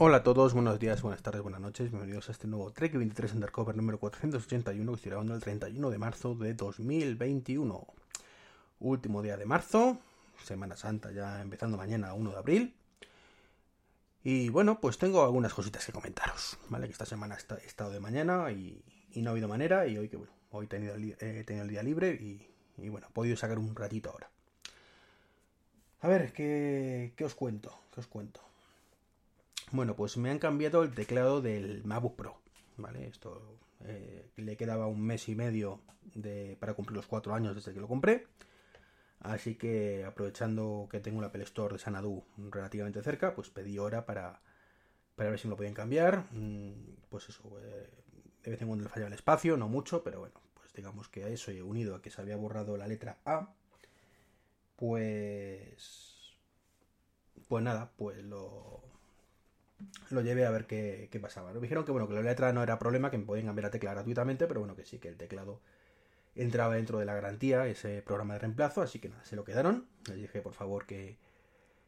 Hola a todos, buenos días, buenas tardes, buenas noches, bienvenidos a este nuevo Trek 23 Undercover número 481 que estoy grabando el 31 de marzo de 2021. Último día de marzo, Semana Santa ya empezando mañana 1 de abril. Y bueno, pues tengo algunas cositas que comentaros, ¿vale? Que esta semana he estado de mañana y, no ha habido manera y hoy que bueno, hoy he tenido, el, día libre y, bueno, he podido sacar un ratito ahora. A ver, ¿qué, qué os cuento? ¿Qué os cuento? Bueno, pues me han cambiado el teclado del MacBook Pro, ¿vale? Esto eh, le quedaba un mes y medio para cumplir los cuatro años desde que lo compré. Así que aprovechando que tengo la Apple Store de Sanadu relativamente cerca, pues pedí hora para, para ver si me lo podían cambiar. Mm, pues eso, eh, de vez en cuando le fallaba el espacio, no mucho, pero bueno, pues digamos que a eso he unido a que se había borrado la letra A, pues... Pues nada, pues lo, lo llevé a ver qué, qué pasaba. Me dijeron que bueno, que la letra no era problema, que me podían cambiar la tecla gratuitamente, pero bueno, que sí, que el teclado entraba dentro de la garantía, ese programa de reemplazo, así que nada, se lo quedaron. Les dije por favor que,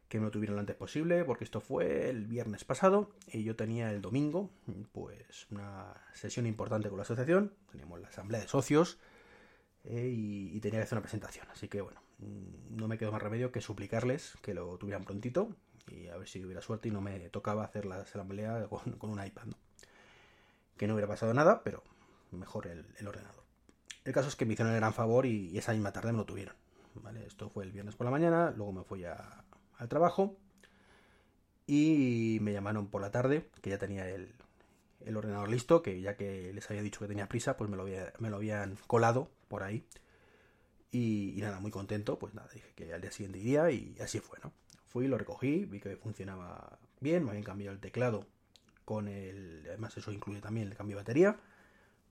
que me lo tuvieran lo antes posible, porque esto fue el viernes pasado y yo tenía el domingo, pues una sesión importante con la asociación, teníamos la asamblea de socios eh, y, y tenía que hacer una presentación, así que bueno, no me quedó más remedio que suplicarles que lo tuvieran prontito y a ver si hubiera suerte y no me tocaba hacer la asamblea con, con un iPad, ¿no? Que no hubiera pasado nada, pero mejor el, el, ordenador. El caso es que me hicieron el gran favor y, esa misma tarde me lo tuvieron. ¿vale? Esto fue el viernes por la mañana, luego me fui a, al trabajo y me llamaron por la tarde, que ya tenía el, el, ordenador listo, que ya que les había dicho que tenía prisa, pues me lo, había, me lo habían colado por ahí. Y, y, nada, muy contento, pues nada, dije que al día siguiente iría y así fue, ¿no? Fui, lo recogí, vi que funcionaba bien, me habían cambiado el teclado con el... Además eso incluye también el cambio de batería,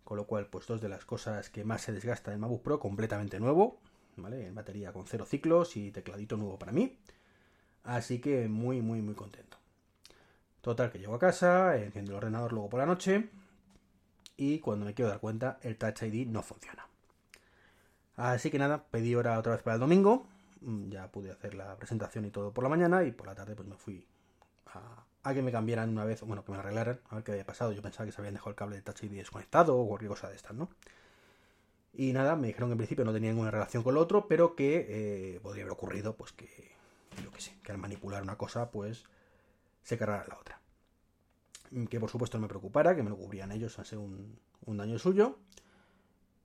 con lo cual pues dos de las cosas que más se desgasta en MacBook Pro completamente nuevo, ¿vale? En batería con cero ciclos y tecladito nuevo para mí. Así que muy, muy, muy contento. Total, que llego a casa, enciendo el ordenador luego por la noche y cuando me quiero dar cuenta el Touch ID no funciona. Así que nada, pedí hora otra vez para el domingo, ya pude hacer la presentación y todo por la mañana y por la tarde pues me fui a, a, que me cambiaran una vez, bueno, que me arreglaran, a ver qué había pasado. Yo pensaba que se habían dejado el cable de Touch ID desconectado o cualquier cosa de estas, ¿no? Y nada, me dijeron que en principio no tenía ninguna relación con lo otro, pero que eh, podría haber ocurrido, pues que, yo qué sé, que al manipular una cosa, pues se cargara la otra. Que por supuesto no me preocupara, que me lo cubrían ellos ser un, un daño suyo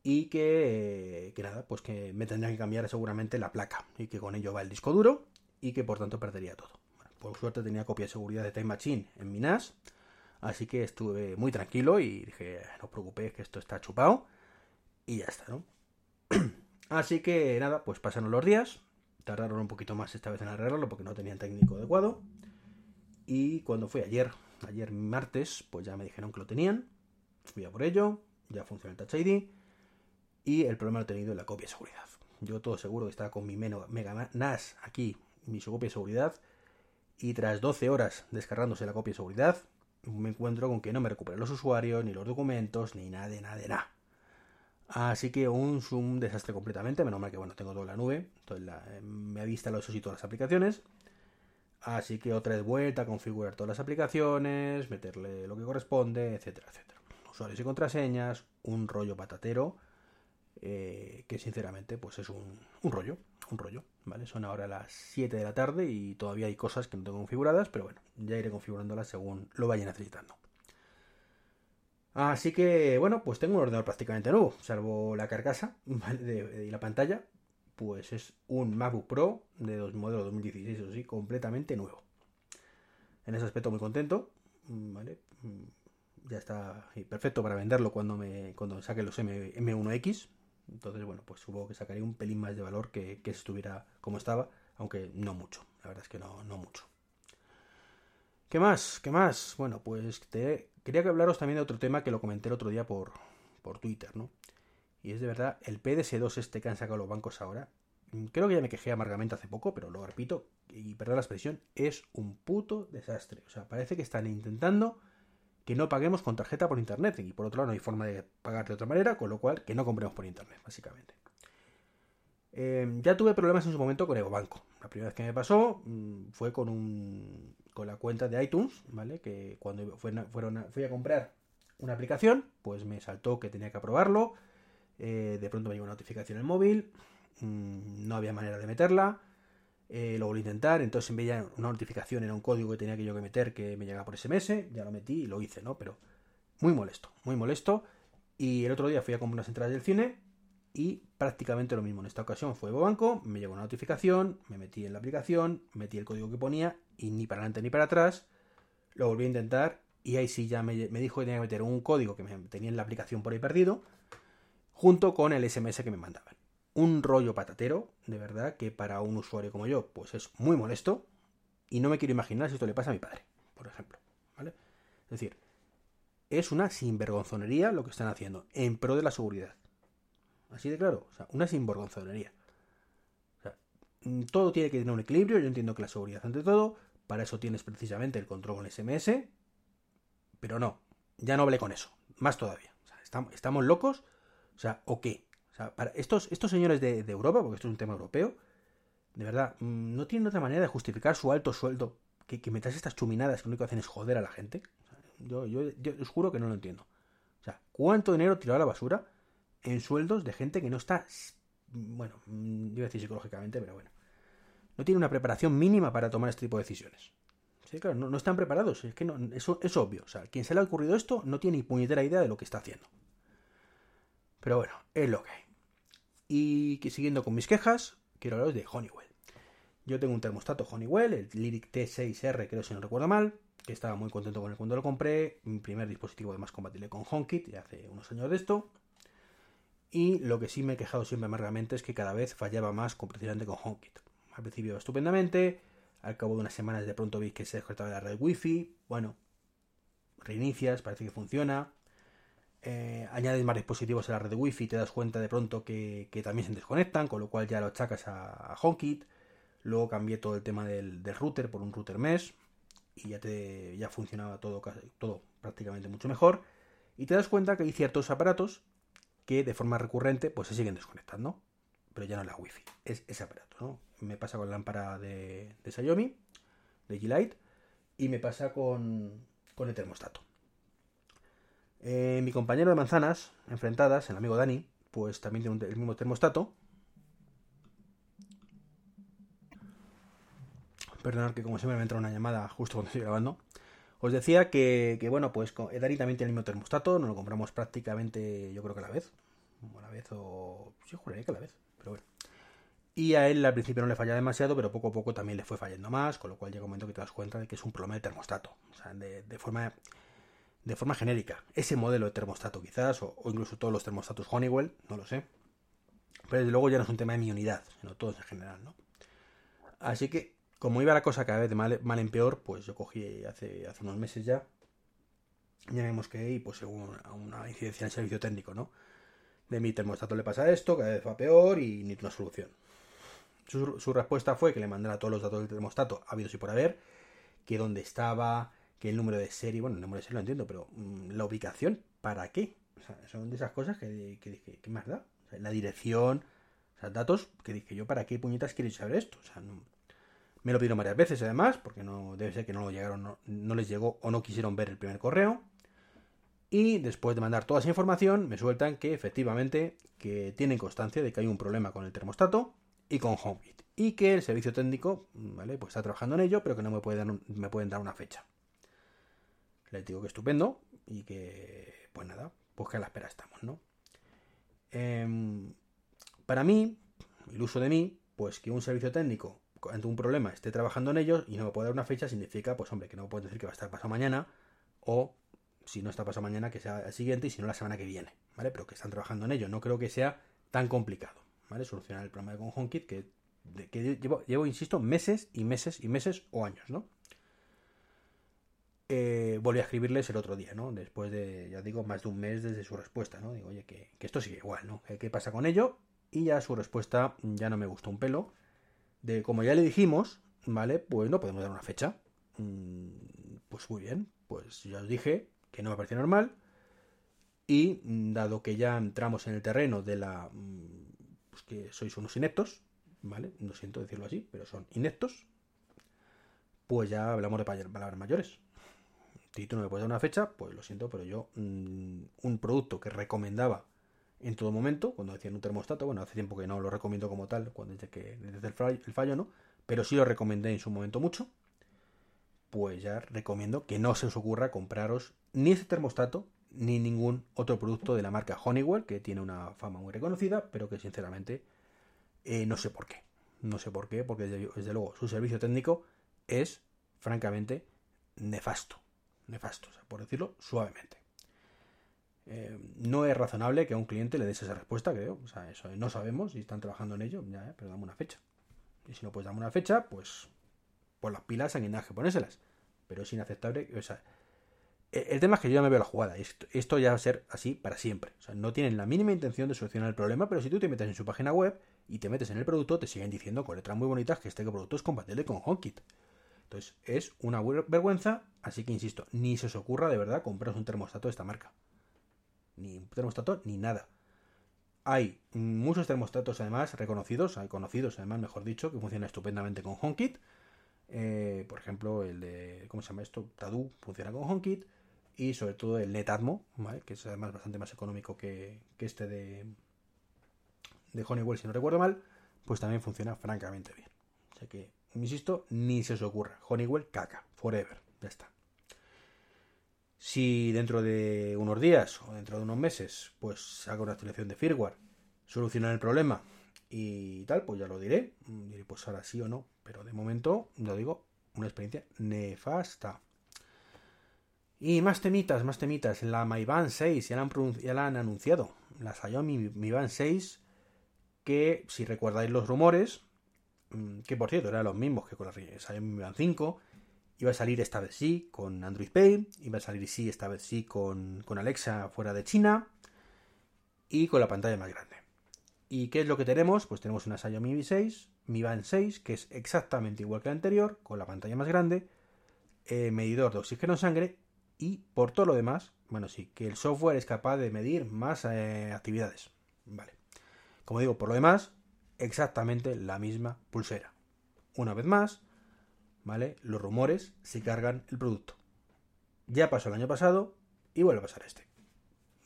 y que, nada, pues que me tendrían que cambiar seguramente la placa y que con ello va el disco duro y que por tanto perdería todo. Por suerte tenía copia de seguridad de Time Machine en mi NAS, así que estuve muy tranquilo y dije, no os preocupéis que esto está chupado y ya está, ¿no? así que nada, pues pasaron los días, tardaron un poquito más esta vez en arreglarlo porque no tenían técnico adecuado y cuando fue ayer, ayer martes, pues ya me dijeron que lo tenían, fui a por ello, ya funciona el Touch ID y el problema lo he tenido en la copia de seguridad. Yo todo seguro que estaba con mi Mega NAS aquí, mi copia de seguridad, y tras 12 horas descargándose la copia de seguridad, me encuentro con que no me recuperan los usuarios, ni los documentos, ni nada de nada de nada. Así que un, un desastre completamente, menos mal que bueno, tengo toda la nube, entonces la, me ha instalado eso sí todas las aplicaciones. Así que otra vez vuelta configurar todas las aplicaciones, meterle lo que corresponde, etcétera, etcétera. Usuarios y contraseñas, un rollo patatero eh, que sinceramente pues es un, rollo, un rollo, ¿vale? Son ahora las 7 de la tarde y todavía hay cosas que no tengo configuradas, pero bueno, ya iré configurándolas según lo vaya necesitando. Así que, bueno, pues tengo un ordenador prácticamente nuevo, salvo la carcasa y la pantalla, pues es un MacBook Pro de dos, modelo 2016, eso sí, completamente nuevo. En ese aspecto muy contento, ¿vale? Ya está perfecto para venderlo cuando me cuando saque los M, M1X, entonces, bueno, pues supongo que sacaría un pelín más de valor que, que estuviera como estaba, aunque no mucho. La verdad es que no, no mucho. ¿Qué más? ¿Qué más? Bueno, pues te, quería que hablaros también de otro tema que lo comenté el otro día por, por Twitter, ¿no? Y es de verdad, el PDS2 este que han sacado los bancos ahora, creo que ya me quejé amargamente hace poco, pero lo repito, y perdón la expresión, es un puto desastre. O sea, parece que están intentando que no paguemos con tarjeta por internet. Y por otro lado, no hay forma de pagar de otra manera, con lo cual que no compremos por internet, básicamente. Eh, ya tuve problemas en su momento con EvoBanco. La primera vez que me pasó mm, fue con un con la cuenta de iTunes, ¿vale? Que cuando fueron fui a comprar una aplicación, pues me saltó que tenía que aprobarlo. Eh, de pronto me llegó una notificación en el móvil. Mm, no había manera de meterla. Eh, lo volví a intentar, entonces en vez una notificación era un código que tenía que yo que meter que me llegaba por SMS, ya lo metí y lo hice, ¿no? Pero muy molesto, muy molesto. Y el otro día fui a comprar unas entradas del cine y prácticamente lo mismo. En esta ocasión fue Banco, me llegó una notificación, me metí en la aplicación, metí el código que ponía y ni para adelante ni para atrás. Lo volví a intentar y ahí sí ya me, dijo que tenía que meter un código que me tenía en la aplicación por ahí perdido junto con el SMS que me mandaban un rollo patatero, de verdad, que para un usuario como yo, pues es muy molesto. Y no me quiero imaginar si esto le pasa a mi padre, por ejemplo. ¿Vale? Es decir, es una sinvergonzonería lo que están haciendo en pro de la seguridad. Así de claro, o sea, una sinvergonzonería. O sea, mm, todo tiene que tener un equilibrio. Yo entiendo que la seguridad ante todo, para eso tienes precisamente el control con SMS, pero no, ya no hablé con eso, más todavía. O sea, estamos, estamos locos, o sea, o qué, o sea, estos, estos señores de, Europa, porque esto es un tema europeo, de verdad, mm, no tienen otra manera de justificar su alto sueldo que, que metas estas chuminadas que lo único que hacen es joder a la gente. yo, yo, os juro que no lo entiendo. O sea, ¿cuánto dinero tirado a la basura en sueldos de gente que no está, bueno, mm, yo iba a decir psicológicamente, pero bueno, no tiene una preparación mínima para tomar este tipo de decisiones? Sí, claro, no, están preparados, es que no, eso es obvio. O sea, quien se le ha ocurrido esto no tiene ni puñetera idea de lo que está haciendo. Pero bueno, es lo que hay. Y siguiendo con mis quejas, quiero hablaros de Honeywell. Yo tengo un termostato Honeywell, el Lyric T6R, creo si no recuerdo mal, que estaba muy contento con él cuando lo compré. Mi primer dispositivo además compatible con HomeKit, ya hace unos años de esto. Y lo que sí me he quejado siempre amargamente es que cada vez fallaba más precisamente con HomeKit. Al principio estupendamente, al cabo de unas semanas de pronto vi que se desconectaba la red Wi-Fi. Bueno, reinicias, parece que funciona. Eh, añades más dispositivos a la red de Wi-Fi y te das cuenta de pronto que, también se desconectan, con lo cual ya lo achacas a, HomeKit. Luego cambié todo el tema del, router por un router mesh y ya, te, funcionaba todo, todo prácticamente mucho mejor. Y te das cuenta que hay ciertos aparatos que de forma recurrente pues se siguen desconectando. Pero ya no es la Wi-Fi, es ese aparato. ¿no? Me pasa con la lámpara de, de de G-Lite, y me pasa con el termostato. Eh, mi compañero de manzanas, enfrentadas, el amigo Dani, pues también tiene el mismo termostato. Perdonad que como siempre me entra una llamada justo cuando estoy grabando. Os decía que, bueno, pues Dani también tiene el mismo termostato, nos lo compramos prácticamente, yo creo que a la vez. a la vez o... Sí, juraría que a la vez, pero bueno. Y a él al principio no le falla demasiado, pero poco a poco también le fue fallando más, con lo cual llega un momento que te das cuenta de que es un problema de termostato. O sea, de forma de forma genérica. Ese modelo de termostato quizás, o, incluso todos los termostatos Honeywell, no lo sé. Pero desde luego ya no es un tema de mi unidad, sino todos en general, ¿no? Así que, como iba la cosa cada vez de mal, en peor, pues yo cogí hace, hace unos meses ya, ya vemos que y pues según una incidencia en el servicio técnico, ¿no? De mi termostato le pasa esto, cada vez va peor y ni una solución. Su, su respuesta fue que le mandara todos los datos del termostato habidos y por haber, que dónde estaba, que el número de serie, bueno, el número de serie lo entiendo, pero mm, la ubicación, ¿para qué? Son de esas cosas que, dije, ¿qué más da? la dirección, o sea, datos que dije yo, ¿para qué puñetas queréis saber esto? O sea, me lo pidieron varias veces además, porque no debe ser que no lo llegaron, no, les llegó o no quisieron ver el primer correo. Y después de mandar toda esa información, me sueltan que efectivamente que tienen constancia de que hay un problema con el termostato y con HomeKit. Y que el servicio técnico, ¿vale? Pues está trabajando en ello, pero que no me, me pueden dar una fecha. Les digo que estupendo y que, pues nada, pues que a la espera estamos, ¿no? Em, para mí, uso de mí, pues que un servicio técnico ante un problema esté trabajando en ellos y no me puede dar una fecha significa, pues hombre, que no puedo decir que va a estar pasado mañana o si no está pasado mañana que sea el siguiente y si no la semana que viene, ¿vale? Pero que están trabajando en ello. No creo que sea tan complicado, ¿vale? Solucionar el problema con HomeKit que, que llevo, llevo, insisto, meses y meses y meses o años, ¿no? Volví a escribirles el otro día, ¿no? Después de, ya digo, más de un mes desde su respuesta, ¿no? Digo, oye, que, esto sigue igual, ¿no? ¿Qué pasa con ello? Y ya su respuesta ya no me gustó un pelo. De como ya le dijimos, ¿vale? Pues no podemos dar una fecha. Mm, pues muy bien, pues ya os dije que no me parecía normal. Y dado que ya entramos en el terreno de la... mm, Pues que sois unos ineptos, ¿vale? No siento decirlo así, pero son ineptos. Pues ya hablamos de pa- palabras mayores. Si tú no me puedes dar una fecha, pues lo siento, pero yo mm, un producto que recomendaba en todo momento, cuando decían un termostato, bueno, hace tiempo que no lo recomiendo como tal, cuando desde que desde el fallo, no, pero sí lo recomendé en su momento mucho, pues ya recomiendo que no se os ocurra compraros ni ese termostato ni ningún otro producto de la marca Honeywell, que tiene una fama muy reconocida, pero que sinceramente eh, no sé por qué. No sé por qué, porque desde luego su servicio técnico es francamente nefasto. Nefasto, o sea, por decirlo suavemente. Eh, no es razonable que a un cliente le des esa respuesta, creo. O sea, eso no sabemos si están trabajando en ello, ya, eh, pero dame una fecha. Y si no puedes darme una fecha, pues por las pilas alguien que ponérselas. Pero es inaceptable. O sea, e- el tema es que yo ya me veo la jugada. Esto, esto ya va a ser así para siempre. O sea, no tienen la mínima intención de solucionar el problema, pero si tú te metes en su página web y te metes en el producto, te siguen diciendo con letras muy bonitas que este producto es compatible con HomeKit. Entonces, es una ver- vergüenza, así que insisto, ni se os ocurra de verdad compraros un termostato de esta marca. Ni un termostato, ni nada. Hay muchos termostatos además reconocidos, hay conocidos además, mejor dicho, que funcionan estupendamente con HomeKit. Eh, por ejemplo, el de, ¿cómo se llama esto? Tadu funciona con HomeKit. Y sobre todo el Netatmo, ¿vale? que es además bastante más económico que, que este de, de Honeywell, si no recuerdo mal, pues también funciona francamente bien. O sea que, insisto, ni se os ocurra. Honeywell caca, forever, ya está. Si dentro de unos días o dentro de unos meses, pues saca una actualización de firmware, solucionan el problema y tal, pues ya lo diré. Mm, Diré, pues ahora sí o no. Pero de momento, lo digo, una experiencia nefasta. Y más temitas, más temitas. La Mi Band 6 ya la han, la anunciado. La Xiaomi Mi Band 6, que si recordáis los rumores, que por cierto eran los mismos que con la Xiaomi Mi Band 5, iba a salir esta vez sí con Android Pay, iba a salir sí esta vez sí con, con Alexa fuera de China y con la pantalla más grande. ¿Y qué es lo que tenemos? Pues tenemos una Xiaomi Mi 6, Mi Band 6, que es exactamente igual que la anterior, con la pantalla más grande, eh, medidor de oxígeno en sangre y por todo lo demás, bueno, sí, que el software es capaz de medir más eh, actividades. Vale. Como digo, por lo demás, exactamente la misma pulsera. Una vez más, ¿vale? Los rumores se cargan el producto. Ya pasó el año pasado y vuelve a pasar este.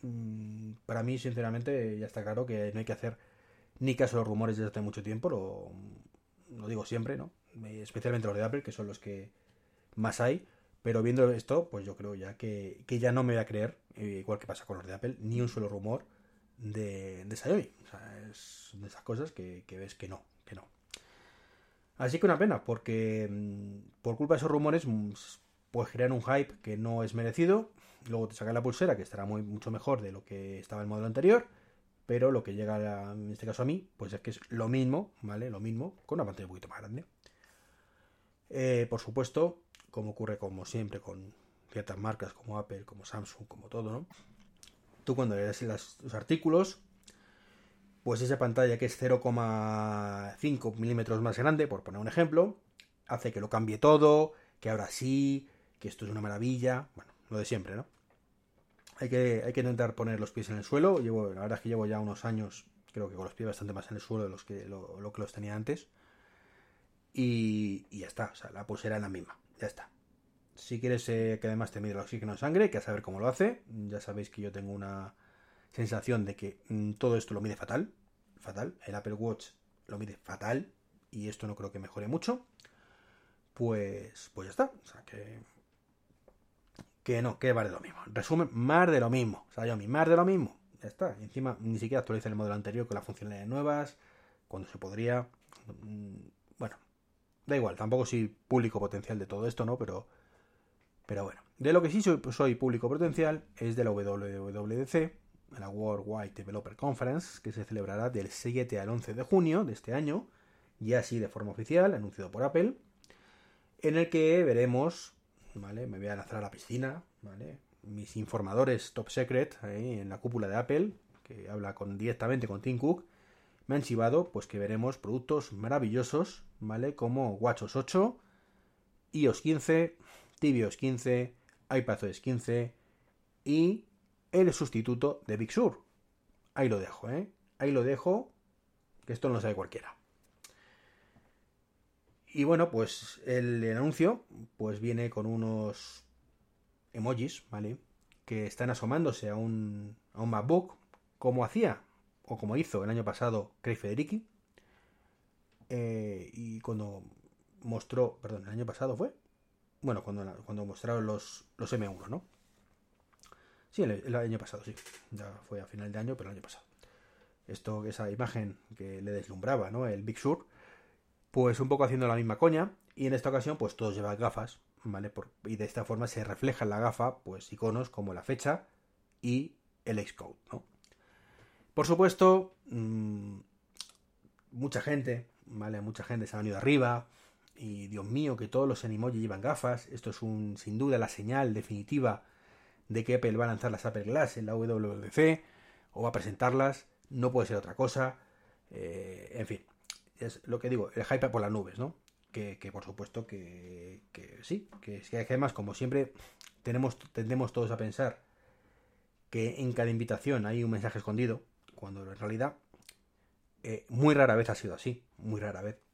Mm, Para mí, sinceramente, ya está claro que no hay que hacer ni caso a los rumores desde hace mucho tiempo, lo, lo digo siempre, ¿no? Eh, Especialmente los de Apple, que son los que más hay. Pero viendo esto, pues yo creo ya que, que ya no me voy a creer, eh, igual que pasa con los de Apple, ni un solo rumor de, de. O sea, es de esas cosas que, que ves que no, que no. Así que una pena, porque mm, por culpa de esos rumores, mm, pues crean un hype que no es merecido. Luego te sacan la pulsera, que estará mucho mejor de lo que estaba el modelo anterior. Pero lo que llega, a- en este caso a mí, pues es que es lo mismo, ¿vale? Lo mismo, con una pantalla un poquito más grande. Eh, por supuesto, como ocurre como siempre con ciertas marcas como Apple, como Samsung, como todo, ¿no? Tú cuando lees los artículos, pues esa pantalla que es 0,5 milímetros más grande, por poner un ejemplo, hace que lo cambie todo, que ahora sí, que esto es una maravilla, bueno, lo de siempre, ¿no? Hay que, hay que intentar poner los pies en el suelo, llevo, la verdad es que llevo ya unos años, creo que con los pies bastante más en el suelo de los que, lo, que los tenía antes, y, y ya está, o sea, la pulsera es la misma, ya está. Si quieres eh, que además te mide el oxígeno en sangre, que a saber cómo lo hace, ya sabéis que yo tengo una sensación de que mm, todo esto lo mide fatal, fatal, el Apple Watch lo mide fatal, y esto no creo que mejore mucho, pues, pues ya está, o sea que que no, que vale lo mismo. En resumen, más de lo mismo. Xiaomi, más de lo mismo. Ya está. Y encima ni siquiera actualiza el modelo anterior con las funcionalidades nuevas, cuando se podría. Mm, Bueno, da igual, tampoco soy público potencial de todo esto, ¿no? Pero, pero bueno. De lo que sí soy, soy público potencial es de la WWDC, la Worldwide Developer Conference, que se celebrará del 7 al 11 de junio de este año, y así de forma oficial, anunciado por Apple, en el que veremos ¿vale? Me voy a lanzar a la piscina, ¿vale? Mis informadores top secret en la cúpula de Apple, que habla directamente con Tim Cook, me han chivado pues que veremos productos maravillosos, ¿vale? Como WatchOS 8, iOS 15, tvOS 15, iPadOS 15 y el sustituto de Big Sur. Ahí lo dejo, ¿eh? Ahí lo dejo, que esto no lo sabe cualquiera. Y bueno, pues el anuncio pues viene con unos emojis, ¿vale? Que están asomándose a un, a un MacBook, como hacía o como hizo el año pasado Craig Federici. Eh, y cuando mostró, perdón, el año pasado fue, bueno, cuando, cuando mostraron los, los M1, ¿no? Sí, el, año pasado, sí. Ya fue a final de año, pero el año pasado. Esto, esa imagen que le deslumbraba, ¿no? El Big Sur, pues un poco haciendo la misma coña. Y en esta ocasión, pues todos llevan gafas, ¿vale? Y de esta forma se refleja en la gafa, pues iconos como la fecha y el Xcode, ¿no? Por supuesto, mmm, mucha gente, ¿vale? Mucha gente se ha venido arriba. Y Dios mío, que todos los Animoji llevan gafas. Esto es un, sin duda la señal definitiva de que Apple va a lanzar las Apple Glass en la WWDC o va a presentarlas. No puede ser otra cosa. Eh, en fin, es lo que digo, el hype por las nubes, ¿no? Que, que por supuesto que, que, sí, que, que además, como siempre, tenemos, tendemos todos a pensar que en cada invitación hay un mensaje escondido, cuando en realidad eh, muy rara vez ha sido así, muy rara vez.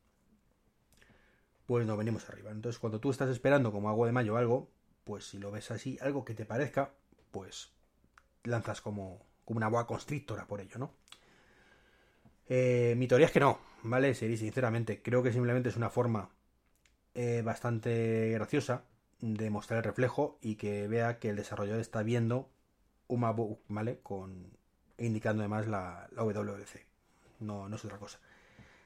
Pues no venimos arriba. Entonces, cuando tú estás esperando como agua de mayo algo, pues si lo ves así, algo que te parezca, pues lanzas como, como una boa constrictora por ello, ¿no? Eh, mi teoría es que no, ¿vale? Sería sinceramente, creo que simplemente es una forma eh, bastante graciosa de mostrar el reflejo y que vea que el desarrollador está viendo un MacBook, ¿vale? Con indicando además la, la. No, no es otra cosa.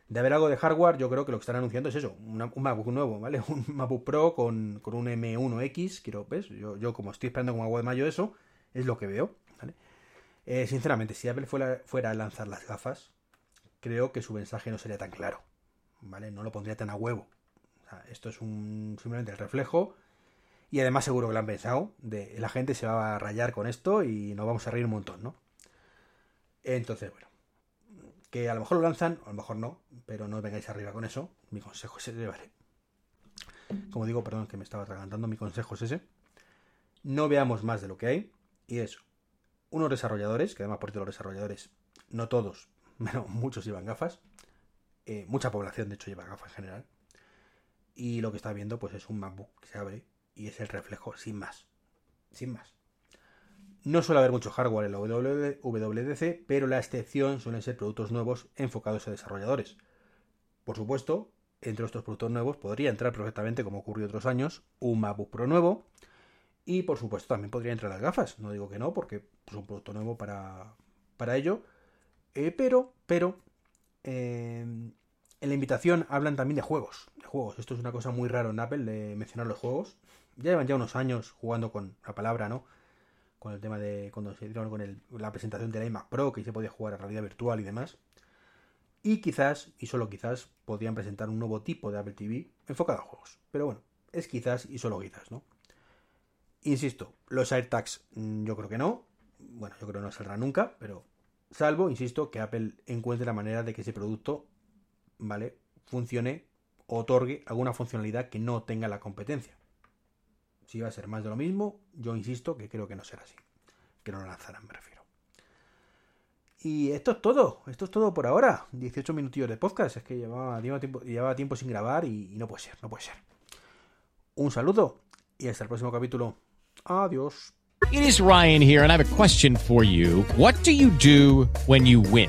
De haber algo de hardware, yo creo que lo que están anunciando es eso, un MacBook nuevo, ¿vale? Un MacBook Pro con, con un M1X, quiero, ¿ves? Yo, yo, como estoy esperando como agua de mayo eso, es lo que veo, ¿vale? Eh, sinceramente, si Apple fuera, fuera a lanzar las gafas, creo que su mensaje no sería tan claro, ¿vale? No lo pondría tan a huevo. O sea, esto es un, simplemente el reflejo y además seguro que lo han pensado, de la gente se va a rayar con esto y nos vamos a reír un montón, ¿no? Entonces, bueno, que a lo mejor lo lanzan, a lo mejor no, pero no vengáis arriba con eso. Mi consejo es ese, vale. Como digo, perdón, que me estaba atragantando, mi consejo es ese. No veamos más de lo que hay. Y es unos desarrolladores, que además por los desarrolladores, no todos, pero muchos llevan gafas. Eh, mucha población, de hecho, lleva gafas en general. Y lo que está viendo, pues es un MacBook que se abre y es el reflejo, sin más. Sin más. No suele haber mucho hardware en la WWDC, pero la excepción suelen ser productos nuevos enfocados a desarrolladores. Por supuesto, entre estos productos nuevos podría entrar perfectamente, como ocurrió otros años, un MacBook Pro nuevo. Y por supuesto también podría entrar las gafas. No digo que no, porque es un producto nuevo para, para ello. Eh, pero, pero, eh, en la invitación hablan también de juegos. De juegos. Esto es una cosa muy rara en Apple de mencionar los juegos. Ya llevan ya unos años jugando con la palabra, ¿no? Con el tema de cuando se dieron con el, la presentación de la iMac Pro, que se podía jugar a realidad virtual y demás. Y quizás, y solo quizás, podrían presentar un nuevo tipo de Apple TV enfocado a juegos. Pero bueno, es quizás y solo quizás, ¿no? Insisto, los AirTags mm, yo creo que no. Bueno, yo creo que no saldrá nunca, pero salvo, insisto, que Apple encuentre la manera de que ese producto, ¿vale? Funcione otorgue alguna funcionalidad que no tenga la competencia. Si va a ser más de lo mismo, yo insisto que creo que no será así. Que no lo lanzarán, me refiero. Y esto es todo, esto es todo por ahora. 18 minutillos de podcast, es que llevaba, tiempo, sin grabar y, y no puede ser, no puede ser. Un saludo y hasta el próximo capítulo. Adiós. It is Ryan here, and I have a question for you. What do you do when you win?